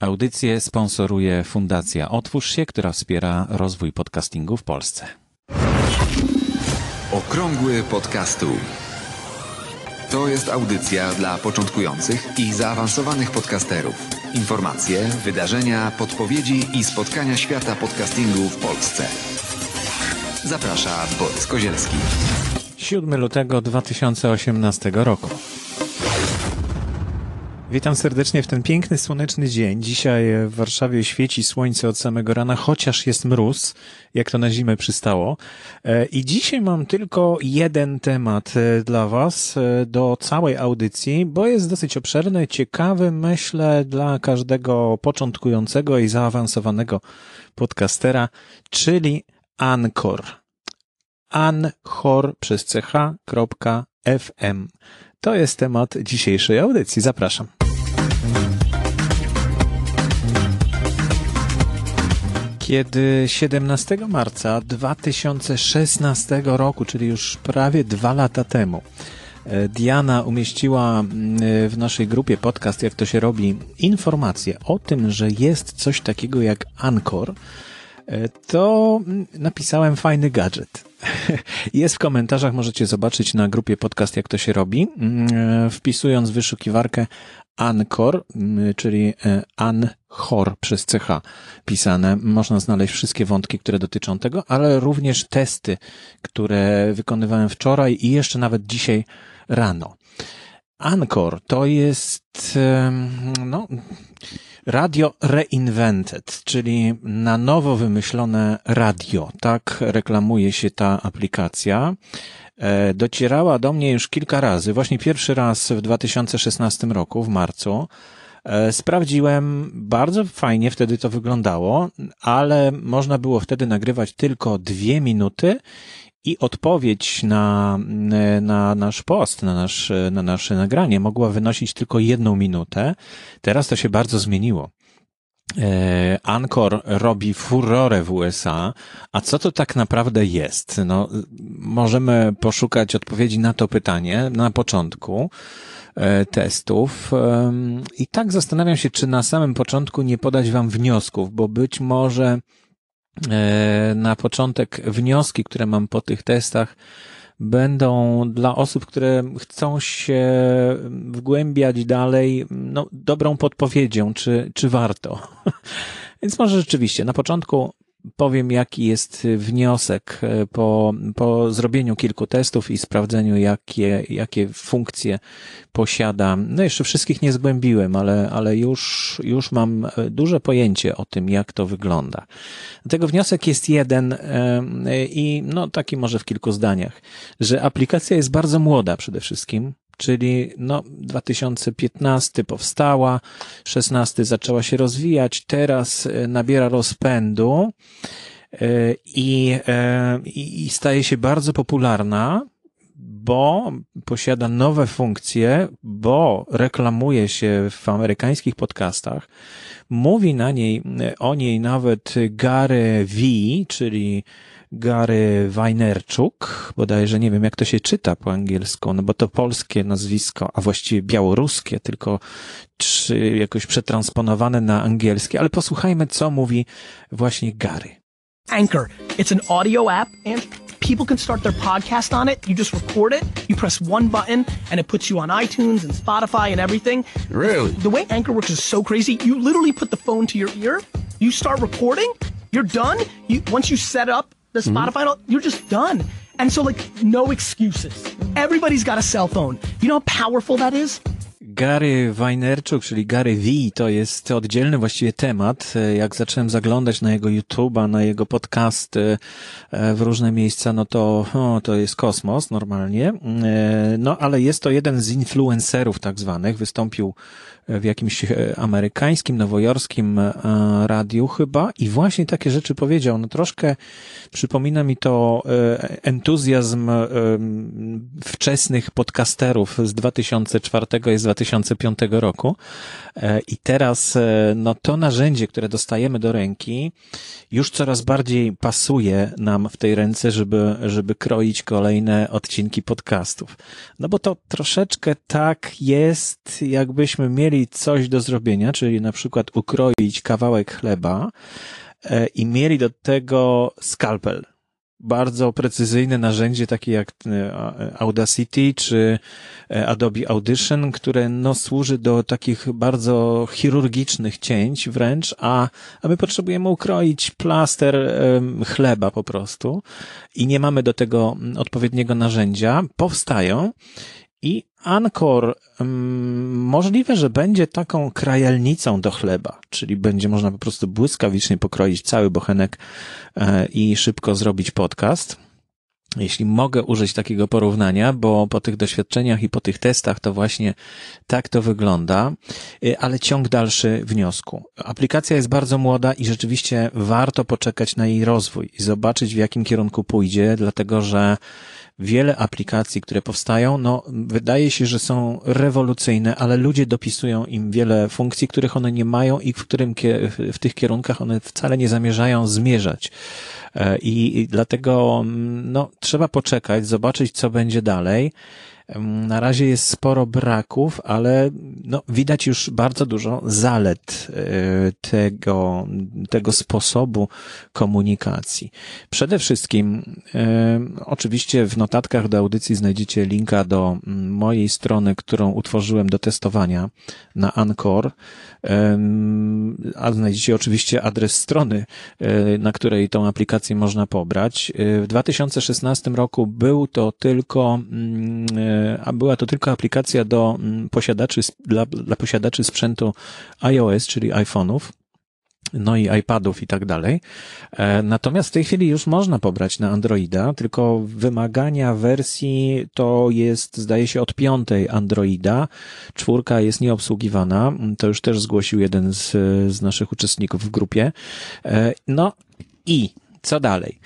Audycję sponsoruje Fundacja Otwórz się, która wspiera rozwój podcastingu w Polsce. Okrągły podcastu. To jest audycja dla początkujących i zaawansowanych podcasterów. Informacje, wydarzenia, podpowiedzi i spotkania świata podcastingu w Polsce. Zaprasza Borys Kozielski. 7 lutego 2018 roku. Witam serdecznie w ten piękny, słoneczny dzień. Dzisiaj w Warszawie świeci słońce od samego rana, chociaż jest mróz, jak to na zimę przystało. E, I dzisiaj mam tylko jeden temat e, dla Was e, do całej audycji, bo jest dosyć obszerny, ciekawy, myślę, dla każdego początkującego i zaawansowanego podcastera, czyli Anchor. Anchor przez ch.fm. To jest temat dzisiejszej audycji. Zapraszam. Kiedy 17 marca 2016 roku, czyli już prawie dwa lata temu, e, Diana umieściła w naszej grupie podcast, jak to się robi, informację o tym, że jest coś takiego jak Anchor, e, to napisałem fajny gadżet. Jest w komentarzach, możecie zobaczyć na grupie podcast, jak to się robi. Wpisując wyszukiwarkę Anchor, czyli e, Anchor przez CH pisane. Można znaleźć wszystkie wątki, które dotyczą tego, ale również testy, które wykonywałem wczoraj i jeszcze nawet dzisiaj rano. Anchor to jest, no, Radio Reinvented, czyli na nowo wymyślone radio. Tak reklamuje się ta aplikacja. E, docierała do mnie już kilka razy. Właśnie pierwszy raz w 2016 roku, w marcu. E, sprawdziłem, bardzo fajnie wtedy to wyglądało, ale można było wtedy nagrywać tylko dwie minuty i odpowiedź na, na nasz post, na, nasz, na nasze nagranie mogła wynosić tylko jedną minutę. Teraz to się bardzo zmieniło. E, Anchor robi furorę w USA, a co to tak naprawdę jest? No, możemy poszukać odpowiedzi na to pytanie na początku e, testów. I tak zastanawiam się, czy na samym początku nie podać Wam wniosków, bo być może e, na początek wnioski, które mam po tych testach, będą dla osób, które chcą się wgłębiać dalej, no, dobrą podpowiedzią, czy, czy warto. Więc może rzeczywiście na początku powiem, jaki jest wniosek e, po, po zrobieniu kilku testów i sprawdzeniu, jakie, jakie funkcje posiada. No jeszcze wszystkich nie zgłębiłem, ale, ale już, już mam e, duże pojęcie o tym, jak to wygląda. Dlatego wniosek jest jeden i no taki może w kilku zdaniach, że aplikacja jest bardzo młoda przede wszystkim czyli no 2015 powstała, 16 zaczęła się rozwijać, teraz e, nabiera rozpędu e, e, i, i staje się bardzo popularna, bo posiada nowe funkcje, bo reklamuje się w amerykańskich podcastach. Mówi na niej, o niej nawet Gary V, czyli Gary Wajnerczuk, bodajże nie wiem jak to się czyta po angielsku, no bo to polskie nazwisko, a właściwie białoruskie, tylko czy jakoś przetransponowane na angielskie, ale posłuchajmy co mówi właśnie Gary. Anchor. It's an audio app and people can start their podcast on it. You just record it, you press one button, and it puts you on iTunes and Spotify and everything. Really? The way Anchor works is so crazy. You literally put the phone to your ear, you start recording, you're done. You once you set up the mm-hmm. Spotify, mm-hmm. you're just done. And so, like, no excuses. Everybody's got a cell phone. You know how powerful that is? Gary Wajnerczuk, czyli Gary V, to jest oddzielny właściwie temat. Jak zacząłem zaglądać na jego YouTube'a, na jego podcasty e, w różne miejsca, no to o, to jest kosmos normalnie. E, no ale jest to jeden z influencerów tak zwanych. Wystąpił w jakimś e, amerykańskim, nowojorskim e, radiu chyba i właśnie takie rzeczy powiedział. No troszkę przypomina mi to e, entuzjazm wczesnych podcasterów z 2004 i z 2005 roku. E, I teraz e, no, to narzędzie, które dostajemy do ręki, już coraz bardziej pasuje nam w tej ręce, żeby, żeby kroić kolejne odcinki podcastów. No bo to troszeczkę tak jest, jakbyśmy mieli coś do zrobienia, czyli na przykład ukroić kawałek chleba e, i mieli do tego skalpel bardzo precyzyjne narzędzie, takie jak e, Audacity czy e, Adobe Audition, które no, służy do takich bardzo chirurgicznych cięć wręcz, a, a my potrzebujemy ukroić plaster chleba po prostu i nie mamy do tego odpowiedniego narzędzia. Powstają i Ankor um, możliwe, że będzie taką krajalnicą do chleba, czyli będzie można po prostu błyskawicznie pokroić cały bochenek e, i szybko zrobić podcast. Jeśli mogę użyć takiego porównania, bo po tych doświadczeniach i po tych testach to właśnie tak to wygląda, e, ale ciąg dalszy wniosku. Aplikacja jest bardzo młoda i rzeczywiście warto poczekać na jej rozwój i zobaczyć w jakim kierunku pójdzie, dlatego że wiele aplikacji, które powstają, no, wydaje się, że są rewolucyjne, ale ludzie dopisują im wiele funkcji, których one nie mają i w którym, w tych kierunkach one wcale nie zamierzają zmierzać. E, I, i dlatego, no, trzeba poczekać, zobaczyć, co będzie dalej. Na razie jest sporo braków, ale no, widać już bardzo dużo zalet e, tego, tego sposobu komunikacji. Przede wszystkim, e, oczywiście w notatkach do audycji znajdziecie linka do mojej strony, którą utworzyłem do testowania na Anchor, a znajdziecie oczywiście adres strony, e, na której tą aplikację można pobrać. W 2016 roku był to tylko a była to tylko aplikacja do mm, posiadaczy, dla, dla posiadaczy sprzętu iOS, czyli iPhone'ów no i iPadów i tak dalej. E, natomiast w tej chwili już można pobrać na Androida, tylko wymagania wersji to jest, zdaje się, od piątej Androida. Czwórka jest nieobsługiwana. To już też zgłosił jeden z, z naszych uczestników w grupie. E, no i co dalej?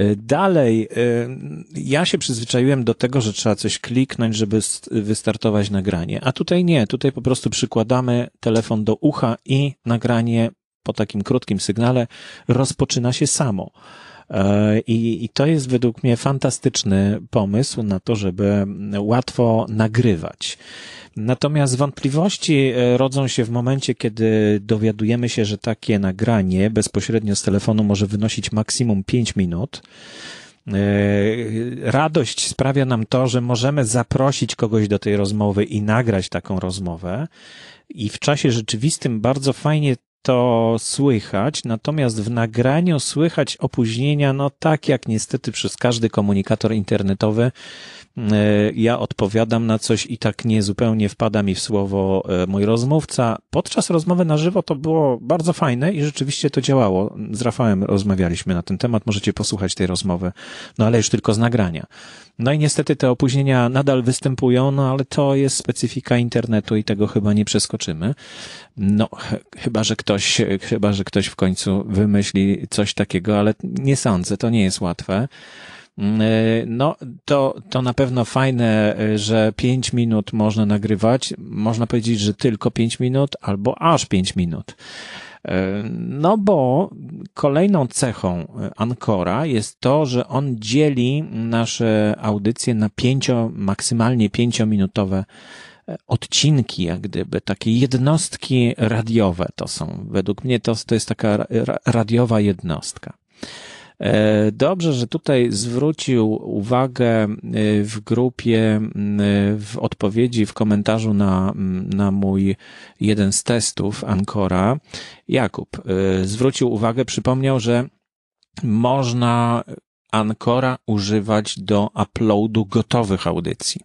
Y, dalej, y, ja się przyzwyczaiłem do tego, że trzeba coś kliknąć, żeby wystartować nagranie, a tutaj nie, tutaj po prostu przykładamy telefon do ucha i nagranie po takim krótkim sygnale rozpoczyna się samo. I, I to jest według mnie fantastyczny pomysł na to, żeby łatwo nagrywać. Natomiast wątpliwości e, rodzą się w momencie, kiedy dowiadujemy się, że takie nagranie bezpośrednio z telefonu może wynosić maksimum 5 minut. E, radość sprawia nam to, że możemy zaprosić kogoś do tej rozmowy i nagrać taką rozmowę. I w czasie rzeczywistym bardzo fajnie to słychać, natomiast w nagraniu słychać opóźnienia, no tak jak niestety przez każdy komunikator internetowy, ja odpowiadam na coś i tak nie zupełnie wpada mi w słowo e, mój rozmówca. Podczas rozmowy na żywo to było bardzo fajne i rzeczywiście to działało. Z Rafałem rozmawialiśmy na ten temat, możecie posłuchać tej rozmowy, no ale już tylko z nagrania. No i niestety te opóźnienia nadal występują, no ale to jest specyfika internetu i tego chyba nie przeskoczymy. No, chyba, że ktoś, chyba, że ktoś w końcu wymyśli coś takiego, ale nie sądzę, to nie jest łatwe. Mm, e, no, to, to na pewno fajne, e, że 5 minut można nagrywać. Można powiedzieć, że tylko 5 minut albo aż 5 minut. E, no bo kolejną cechą Ancora jest to, że on dzieli nasze audycje na pięcio, maksymalnie pięciominutowe odcinki, jak gdyby, takie jednostki radiowe to są. Według mnie to, to jest taka radiowa jednostka. E, dobrze, że tutaj zwrócił uwagę e, w grupie, w odpowiedzi, w komentarzu na, na mój jeden z testów Ancora, Jakub. E, zwrócił uwagę, przypomniał, że można Ancora używać do uploadu gotowych audycji.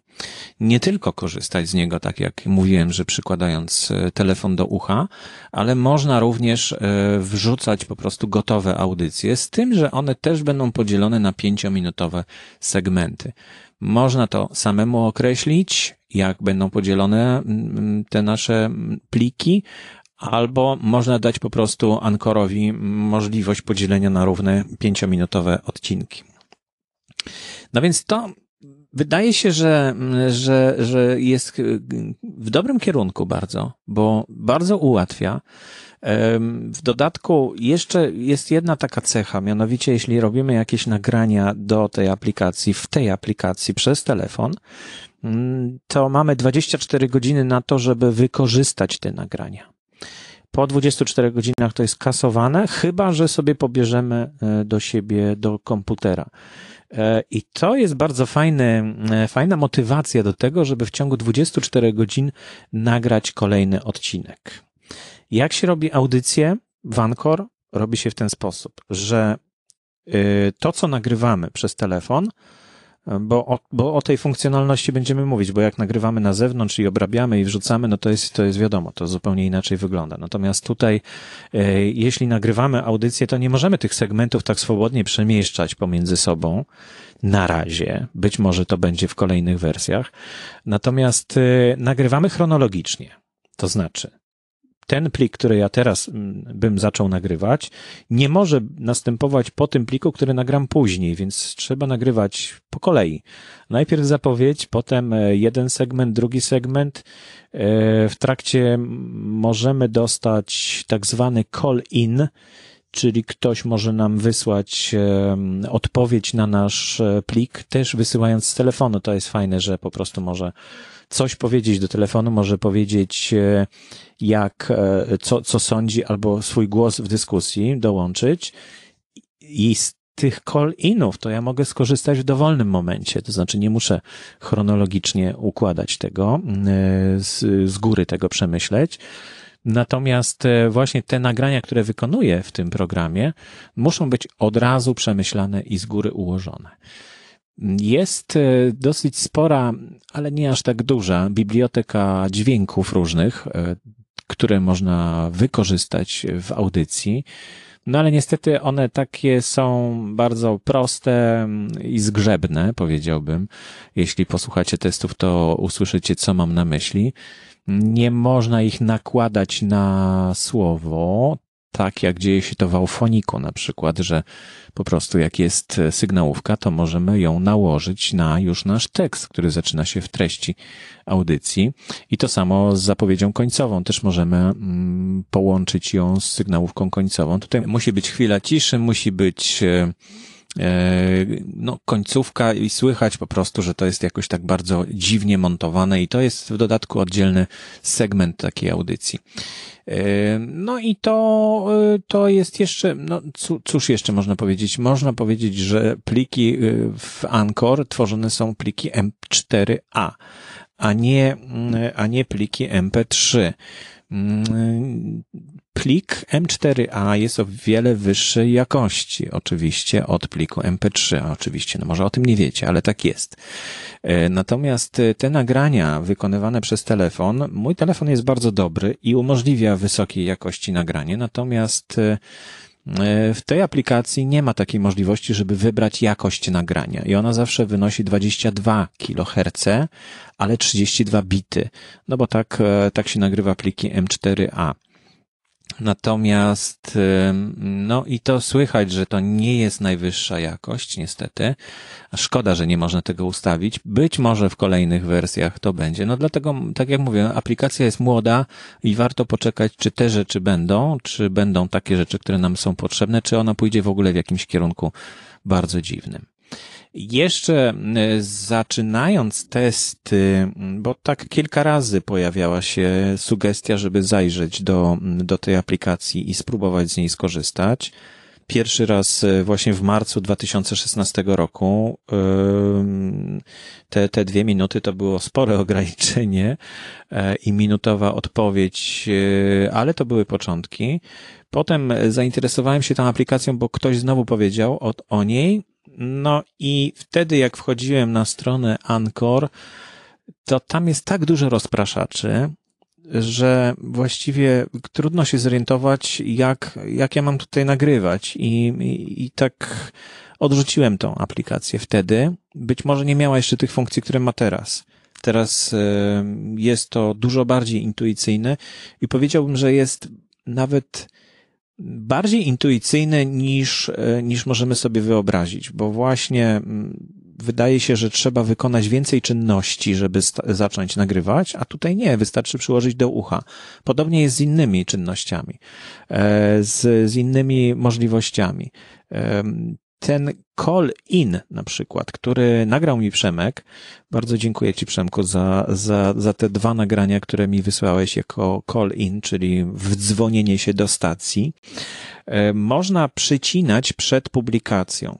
Nie tylko korzystać z niego, tak jak mówiłem, że przykładając e, telefon do ucha, ale można również e, wrzucać po prostu gotowe audycje, z tym, że one też będą podzielone na pięciominutowe segmenty. Można to samemu określić, jak będą podzielone te nasze pliki, albo można dać po prostu Ankorowi możliwość podzielenia na równe pięciominutowe odcinki. No więc to Wydaje się, że, że, że jest w dobrym kierunku bardzo, bo bardzo ułatwia. W dodatku jeszcze jest jedna taka cecha, mianowicie jeśli robimy jakieś nagrania do tej aplikacji, w tej aplikacji przez telefon, mm, to mamy 24 godziny na to, żeby wykorzystać te nagrania. Po 24 godzinach to jest kasowane, chyba że sobie pobierzemy e, do siebie do komputera. E, I to jest bardzo fajny, e, fajna motywacja do tego, żeby w ciągu 24 godzin nagrać kolejny odcinek. Jak się robi audycję w Anchor? Robi się w ten sposób, że to, co nagrywamy przez telefon, bo o, bo o tej funkcjonalności będziemy mówić, bo jak nagrywamy na zewnątrz i obrabiamy i wrzucamy, no to jest, to jest wiadomo, to zupełnie inaczej wygląda. Natomiast tutaj, e, jeśli nagrywamy audycję, to nie możemy tych segmentów tak swobodnie przemieszczać pomiędzy sobą na razie. Być może to będzie w kolejnych wersjach. Natomiast e, nagrywamy chronologicznie. To znaczy, ten plik, który ja teraz mm, bym zaczął nagrywać, nie może następować po tym pliku, który nagram później, więc trzeba nagrywać po kolei. Najpierw zapowiedź, potem e, jeden segment, drugi segment. E, w trakcie możemy dostać tak zwany call-in, czyli ktoś może nam wysłać odpowiedź na nasz e, plik, też wysyłając z telefonu. To jest fajne, że po prostu może coś powiedzieć do telefonu, może powiedzieć e, jak, e, co, co sądzi, albo swój głos w dyskusji dołączyć i z tych call-inów to ja mogę skorzystać w dowolnym momencie, to znaczy nie muszę chronologicznie układać tego, z, z góry tego przemyśleć. Natomiast e, właśnie te nagrania, które wykonuję w tym programie, muszą być od razu przemyślane i z góry ułożone. Jest e, dosyć spora, ale nie aż tak duża biblioteka dźwięków różnych, e, które można wykorzystać w audycji. No ale niestety one takie są bardzo proste i zgrzebne, powiedziałbym. Jeśli posłuchacie testów, to usłyszycie, co mam na myśli. Nie można ich nakładać na słowo, tak jak dzieje się to w Aufoniku na przykład, że po prostu jak jest sygnałówka, to możemy ją nałożyć na już nasz tekst, który zaczyna się w treści audycji. I to samo z zapowiedzią końcową. Też możemy mm, połączyć ją z sygnałówką końcową. Tutaj musi być chwila ciszy, musi być e, e, no, końcówka i słychać po prostu, że to jest jakoś tak bardzo dziwnie montowane i to jest w dodatku oddzielny segment takiej audycji. No i to, y, to jest jeszcze, no cóż jeszcze można powiedzieć? Można powiedzieć, że pliki w Anchor tworzone są pliki M4A, a nie, y, a nie pliki MP3 plik M4A jest o wiele wyższej jakości, oczywiście, od pliku MP3, a oczywiście, no może o tym nie wiecie, ale tak jest. E, natomiast e, te nagrania wykonywane przez telefon, mój telefon jest bardzo dobry i umożliwia wysokiej jakości nagranie, natomiast e, w tej aplikacji nie ma takiej możliwości, żeby wybrać jakość nagrania i ona zawsze wynosi 22 kHz, ale 32 bity, no bo tak, tak się nagrywa pliki M4A. Natomiast, no i to słychać, że to nie jest najwyższa jakość, niestety. Szkoda, że nie można tego ustawić. Być może w kolejnych wersjach to będzie. No dlatego, tak jak mówię, aplikacja jest młoda i warto poczekać, czy te rzeczy będą, czy będą takie rzeczy, które nam są potrzebne, czy ona pójdzie w ogóle w jakimś kierunku bardzo dziwnym. Jeszcze e, zaczynając testy, bo tak kilka razy pojawiała się sugestia, żeby zajrzeć do, do tej aplikacji i spróbować z niej skorzystać. Pierwszy raz e, właśnie w marcu 2016 roku. Te, te dwie minuty to było spore ograniczenie e, i minutowa odpowiedź, ale to były początki. Potem zainteresowałem się tą aplikacją, bo ktoś znowu powiedział o, o niej no i wtedy, jak wchodziłem na stronę Anchor, to tam jest tak dużo rozpraszaczy, że właściwie trudno się zorientować, jak, jak ja mam tutaj nagrywać. I, i, i tak odrzuciłem tą aplikację wtedy. Być może nie miała jeszcze tych funkcji, które ma teraz. Teraz y, jest to dużo bardziej intuicyjne i powiedziałbym, że jest nawet bardziej intuicyjne niż, e, niż możemy sobie wyobrazić, bo właśnie mm, wydaje się, że trzeba wykonać więcej czynności, żeby zacząć nagrywać, a tutaj nie, wystarczy przyłożyć do ucha. Podobnie jest z innymi czynnościami, e, z, z innymi możliwościami. Ten call in na przykład, który nagrał mi Przemek, bardzo dziękuję Ci Przemku za, za, za te dwa nagrania, które mi wysłałeś jako call in, czyli wdzwonienie się do stacji. E, można przycinać przed publikacją.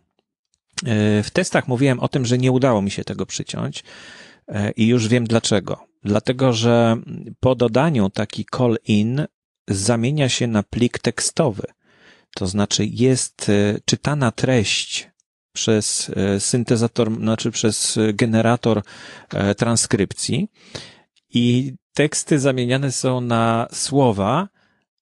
E, w testach mówiłem o tym, że nie udało mi się tego przyciąć e, i już wiem dlaczego. Dlatego, że po dodaniu taki call in zamienia się na plik tekstowy. To znaczy jest czytana treść przez syntezator, znaczy przez generator transkrypcji i teksty zamieniane są na słowa,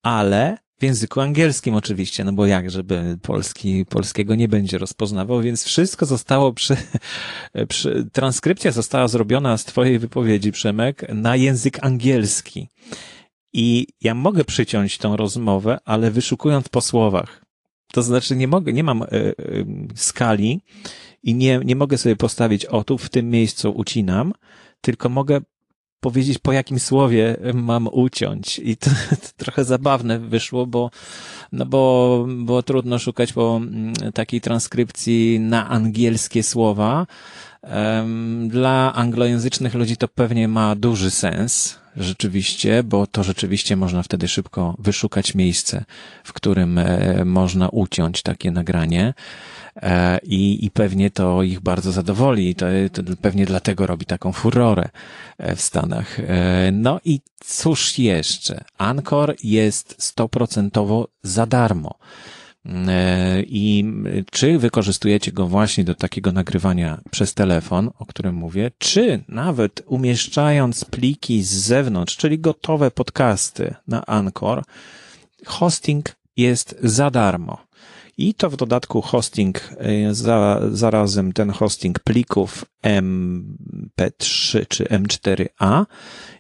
ale w języku angielskim oczywiście, no bo jak, żeby polski, polskiego nie będzie rozpoznawał, więc wszystko zostało przy, przy, transkrypcja została zrobiona z twojej wypowiedzi, Przemek, na język angielski. I ja mogę przyciąć tą rozmowę, ale wyszukując po słowach. To znaczy nie mogę, nie mam y, y, skali i nie, nie mogę sobie postawić o tu w tym miejscu ucinam, tylko mogę powiedzieć, po jakim słowie mam uciąć. I to, to trochę zabawne wyszło, bo, no bo było trudno szukać po takiej transkrypcji na angielskie słowa. Dla anglojęzycznych ludzi to pewnie ma duży sens, rzeczywiście, bo to rzeczywiście można wtedy szybko wyszukać miejsce, w którym e, można uciąć takie nagranie. E, i, i pewnie to ich bardzo zadowoli. To, to pewnie dlatego robi taką furorę e, w Stanach. No i cóż jeszcze? Anchor jest stoprocentowo za darmo. I czy wykorzystujecie go właśnie do takiego nagrywania przez telefon, o którym mówię, czy nawet umieszczając pliki z zewnątrz, czyli gotowe podcasty na Anchor, hosting jest za darmo. I to w dodatku hosting, e, za, zarazem ten hosting plików MP3 czy M4A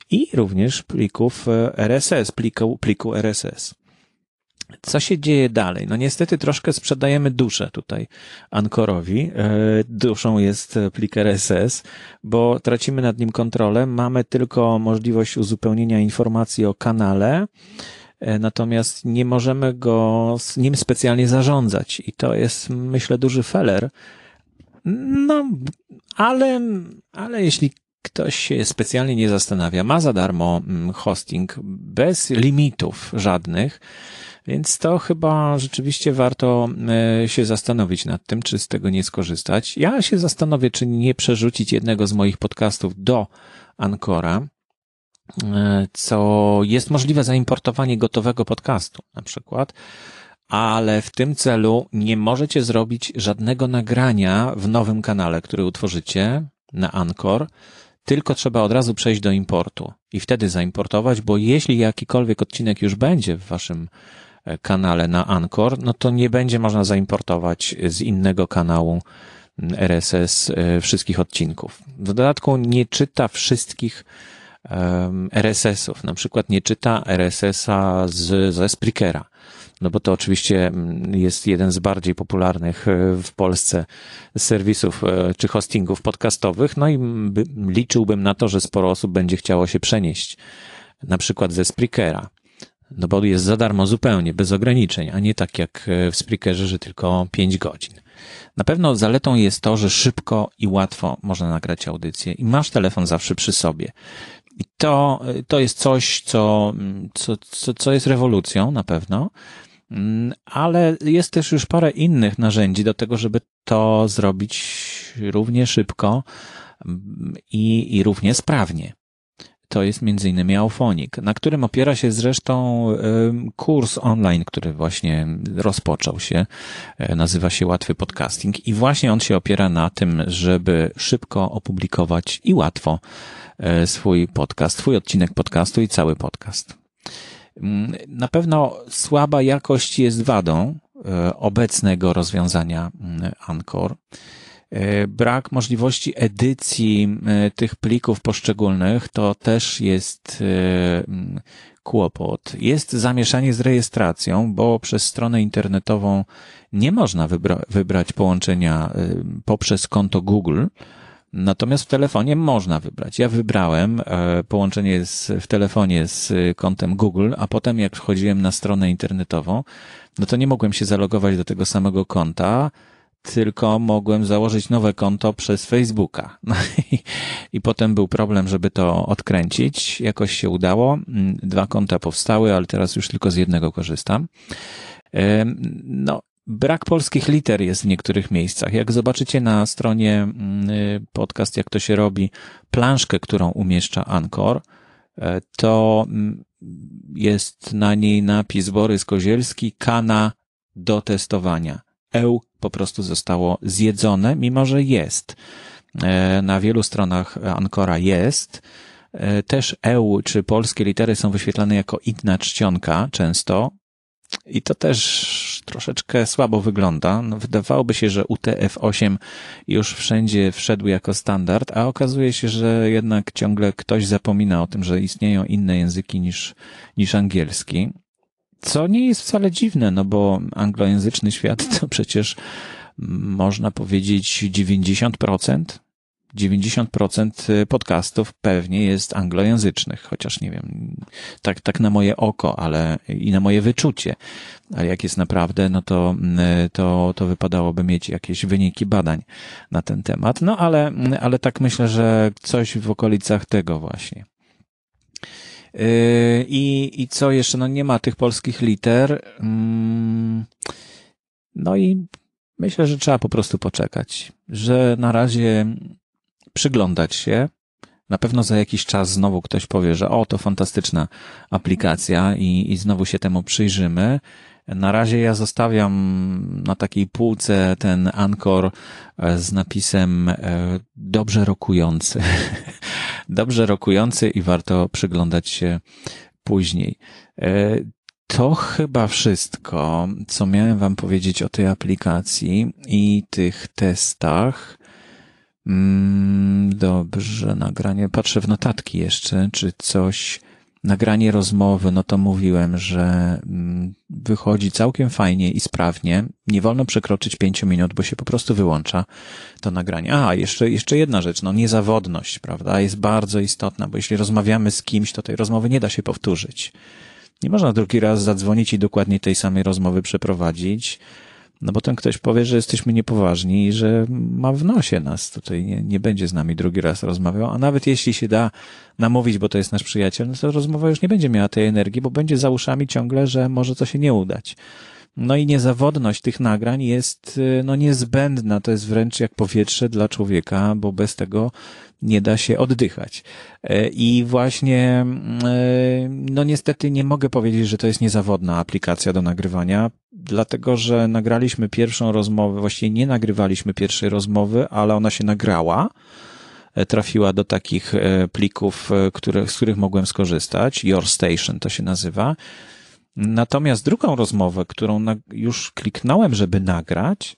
i również plików e, RSS, pliku, pliku RSS. Co się dzieje dalej? No niestety troszkę sprzedajemy duszę tutaj Ankorowi. E, duszą jest plik RSS, bo tracimy nad nim kontrolę. Mamy tylko możliwość uzupełnienia informacji o kanale, E, natomiast nie możemy go z nim specjalnie zarządzać i to jest, myślę, duży feller. No, ale, ale jeśli ktoś się specjalnie nie zastanawia, ma za darmo mm, hosting bez limitów żadnych, więc to chyba rzeczywiście warto e, się zastanowić nad tym, czy z tego nie skorzystać. Ja się zastanowię, czy nie przerzucić jednego z moich podcastów do Ancora, E, co jest możliwe zaimportowanie gotowego podcastu na przykład, ale w tym celu nie możecie zrobić żadnego nagrania w nowym kanale, który utworzycie na Anchor, tylko trzeba od razu przejść do importu i wtedy zaimportować, bo jeśli jakikolwiek odcinek już będzie w waszym kanale na Anchor, no to nie będzie można zaimportować z innego kanału RSS e, wszystkich odcinków. W dodatku nie czyta wszystkich RSS-ów. Na przykład nie czyta RSS-a z, ze Spreakera. No bo to oczywiście mm, jest jeden z bardziej popularnych e, w Polsce serwisów e, czy hostingów podcastowych. No i liczyłbym na to, że sporo osób będzie chciało się przenieść na przykład ze Spreakera. No bo jest za darmo zupełnie, bez ograniczeń, a nie tak jak e, w Spreakerze, że tylko 5 godzin. Na pewno zaletą jest to, że szybko i łatwo można nagrać audycję i masz telefon zawsze przy sobie. I to, to jest coś, co, co, co, co jest rewolucją na pewno, ale jest też już parę innych narzędzi do tego, żeby to zrobić równie szybko i, i równie sprawnie. To jest innymi Aufonik, na którym opiera się zresztą kurs online, który właśnie rozpoczął się. E, nazywa się Łatwy Podcasting i właśnie on się opiera na tym, żeby szybko opublikować i łatwo E, swój podcast, swój odcinek podcastu i cały podcast. Mm, na pewno słaba jakość jest wadą e, obecnego rozwiązania mm, Anchor. E, brak możliwości edycji tych plików poszczególnych to też jest mm, kłopot. Jest zamieszanie z rejestracją, bo przez stronę internetową nie można wybra wybrać połączenia poprzez konto Google. Natomiast w telefonie można wybrać. Ja wybrałem e, połączenie z, w telefonie z kontem Google, a potem jak wchodziłem na stronę internetową, no to nie mogłem się zalogować do tego samego konta, tylko mogłem założyć nowe konto przez Facebooka. No i, i potem był problem, żeby to odkręcić. Jakoś się udało. Mm, dwa konta powstały, ale teraz już tylko z jednego korzystam. No, brak polskich liter jest w niektórych miejscach. Jak zobaczycie na stronie mm, podcast, jak to się robi, planszkę, którą umieszcza Anchor, e, to mm, jest na niej napis Borys Kozielski, kana do testowania. EU po prostu zostało zjedzone, mimo że jest. E, na wielu stronach Ancora jest. E, też EU czy polskie litery są wyświetlane jako inna czcionka często. I to też troszeczkę słabo wygląda. No, wydawałoby się, że UTF-8 już wszędzie wszedł jako standard, a okazuje się, że jednak ciągle ktoś zapomina o tym, że istnieją inne języki niż, niż angielski. Co nie jest wcale dziwne, no bo anglojęzyczny świat to przecież można powiedzieć 90%. 90% podcastów pewnie jest anglojęzycznych, chociaż nie wiem, tak, tak na moje oko, ale i na moje wyczucie. Ale jak jest naprawdę, no to, to, to wypadałoby mieć jakieś wyniki badań na ten temat. No ale, ale tak myślę, że coś w okolicach tego właśnie. Yy, I, I co jeszcze? No nie ma tych polskich liter. Mm, no i myślę, że trzeba po prostu poczekać, że na razie przyglądać się. Na pewno za jakiś czas znowu ktoś powie, że o, to fantastyczna aplikacja i, i znowu się temu przyjrzymy. Na razie ja zostawiam na takiej półce ten Anchor e, z napisem e, dobrze rokujący. dobrze rokujący i warto przyglądać się później. E, to chyba wszystko, co miałem Wam powiedzieć o tej aplikacji i tych testach. Mm, dobrze, nagranie. Patrzę w notatki jeszcze, czy coś nagranie rozmowy, no to mówiłem, że mm, wychodzi całkiem fajnie i sprawnie. Nie wolno przekroczyć pięciu minut, bo się po prostu wyłącza to nagranie. A, jeszcze, jeszcze jedna rzecz, no niezawodność, prawda, jest bardzo istotna, bo jeśli rozmawiamy z kimś, to tej rozmowy nie da się powtórzyć. Nie można drugi raz zadzwonić i dokładnie tej samej rozmowy przeprowadzić. No bo ten ktoś powie, że jesteśmy niepoważni i że ma w nosie nas tutaj, nie, nie będzie z nami drugi raz rozmawiał, a nawet jeśli się da namówić, bo to jest nasz przyjaciel, no to rozmowa już nie będzie miała tej energii, bo będzie za uszami ciągle, że może to się nie udać. No i niezawodność tych nagrań jest y, no niezbędna, to jest wręcz jak powietrze dla człowieka, bo bez tego nie da się oddychać. E, I właśnie, e, no niestety nie mogę powiedzieć, że to jest niezawodna aplikacja do nagrywania, dlatego że nagraliśmy pierwszą rozmowę, właściwie nie nagrywaliśmy pierwszej rozmowy, ale ona się nagrała e, trafiła do takich plików, które, z których mogłem skorzystać. Your Station to się nazywa. Natomiast drugą rozmowę, którą już kliknąłem, żeby nagrać,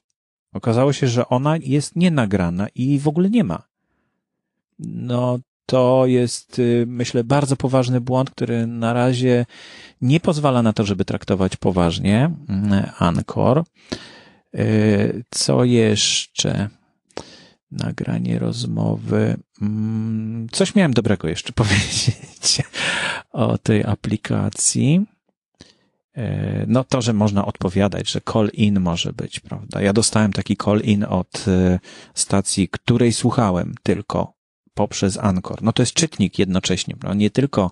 okazało się, że ona jest nienagrana i w ogóle nie ma. No, to jest, y, myślę, bardzo poważny błąd, który na razie nie pozwala na to, żeby traktować poważnie mm, Anchor. Y, co jeszcze? Nagranie rozmowy. Mm, coś miałem dobrego jeszcze powiedzieć o tej aplikacji. E, no to, że można odpowiadać, że call-in może być, prawda? Ja dostałem taki call-in od e, stacji, której słuchałem tylko poprzez Anchor. No to jest czytnik jednocześnie, prawda? Nie tylko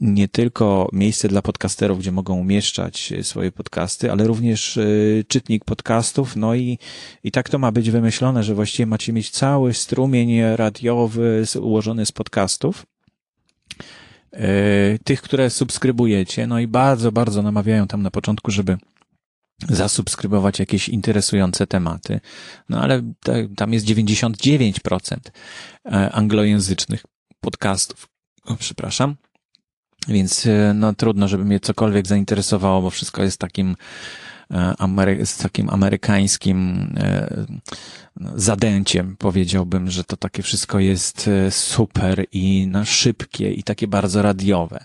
nie tylko miejsce dla podcasterów, gdzie mogą umieszczać swoje podcasty, ale również e, czytnik podcastów. No i, i tak to ma być wymyślone, że właściwie macie mieć cały strumień radiowy ułożony z podcastów tych, które subskrybujecie, no i bardzo, bardzo namawiają tam na początku, żeby zasubskrybować jakieś interesujące tematy. No ale tam jest 99% e, anglojęzycznych podcastów. O, przepraszam. Więc e, no trudno, żeby mnie cokolwiek zainteresowało, bo wszystko jest takim Amery z takim amerykańskim zadęciem. Powiedziałbym, że to takie wszystko jest e, super i na szybkie i takie bardzo radiowe.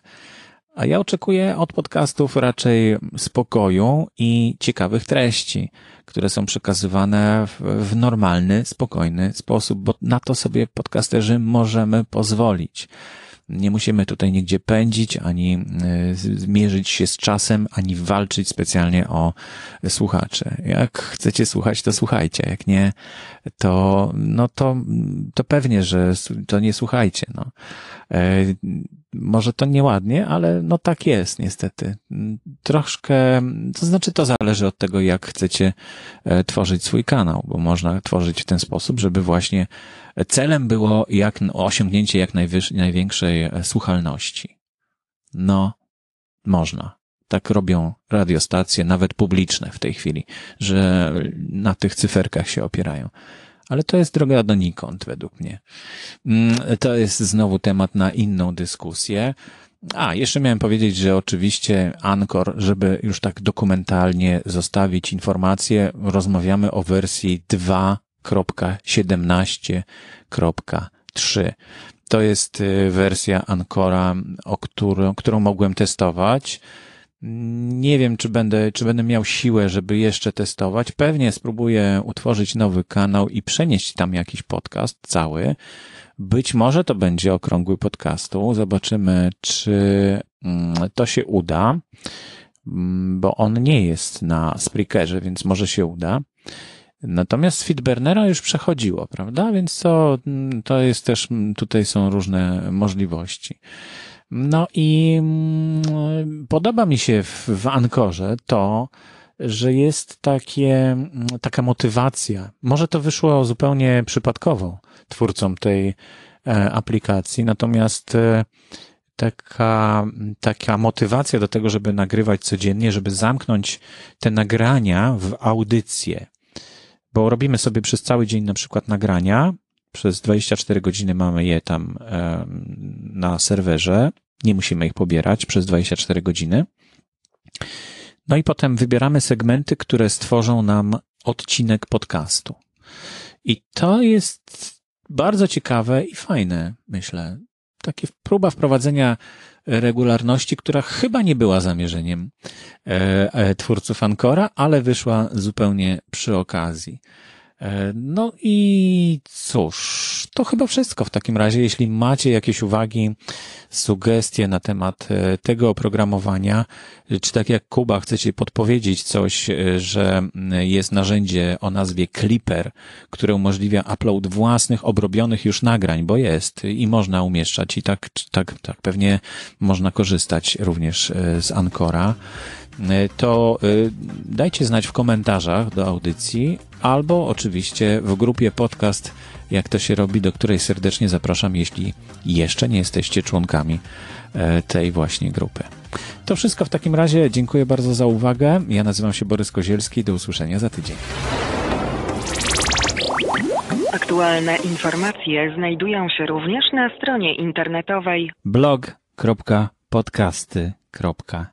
A ja oczekuję od podcastów raczej spokoju i ciekawych treści, które są przekazywane w, w, normalny, spokojny sposób, bo na to sobie podcasterzy możemy pozwolić. Nie musimy tutaj nigdzie pędzić, ani y, mierzyć się z czasem, ani walczyć specjalnie o słuchaczy. Jak chcecie słuchać, to słuchajcie. Jak nie, to, no to, to pewnie, że to nie słuchajcie. No. E, może to nieładnie, ale no tak jest niestety. Troszkę, to znaczy to zależy od tego, jak chcecie e, tworzyć swój kanał, bo można tworzyć w ten sposób, żeby właśnie celem było jak, osiągnięcie jak największej e, słuchalności. No, można. Tak robią radiostacje, nawet publiczne w tej chwili, że na tych cyferkach się opierają. Ale to jest droga donikąd, według mnie. Mm, to jest znowu temat na inną dyskusję. A, jeszcze miałem powiedzieć, że oczywiście Anchor, żeby już tak dokumentalnie zostawić informację, rozmawiamy o wersji 2.17.3. To jest y, wersja Ancora, o którą, którą mogłem testować. Nie wiem, czy będę, czy będę miał siłę, żeby jeszcze testować. Pewnie spróbuję utworzyć nowy kanał i przenieść tam jakiś podcast cały. Być może to będzie okrągły podcastu. Zobaczymy, czy mm, to się uda, mm, bo on nie jest na Spreakerze, więc może się uda. Natomiast Feedburnera już przechodziło, prawda? Więc to, to jest też, tutaj są różne możliwości. No i mm, podoba mi się w, w Ankorze to, że jest takie, mm, taka motywacja. Może to wyszło zupełnie przypadkowo twórcom tej e, aplikacji, natomiast e, taka, taka motywacja do tego, żeby nagrywać codziennie, żeby zamknąć te nagrania w audycję. Bo robimy sobie przez cały dzień na przykład nagrania, przez 24 godziny mamy je tam na serwerze nie musimy ich pobierać przez 24 godziny. No i potem wybieramy segmenty, które stworzą nam odcinek podcastu. I to jest bardzo ciekawe i fajne, myślę. Takie próba wprowadzenia regularności, która chyba nie była zamierzeniem e, e, twórców Ancora, ale wyszła zupełnie przy okazji. E, no i cóż, to chyba wszystko w takim razie. Jeśli macie jakieś uwagi, sugestie na temat e, tego oprogramowania, czy tak jak Kuba chcecie podpowiedzieć coś, e, że jest narzędzie o nazwie Clipper, które umożliwia upload własnych, obrobionych już nagrań, bo jest i można umieszczać i tak, tak, tak pewnie można korzystać również z Ancora to dajcie znać w komentarzach do audycji, albo oczywiście w grupie podcast, jak to się robi, do której serdecznie zapraszam, jeśli jeszcze nie jesteście członkami e, tej właśnie grupy. To wszystko w takim razie. Dziękuję bardzo za uwagę. Ja nazywam się Borys Kozielski. Do usłyszenia za tydzień. Aktualne informacje znajdują się również na stronie internetowej blog.podcasty.com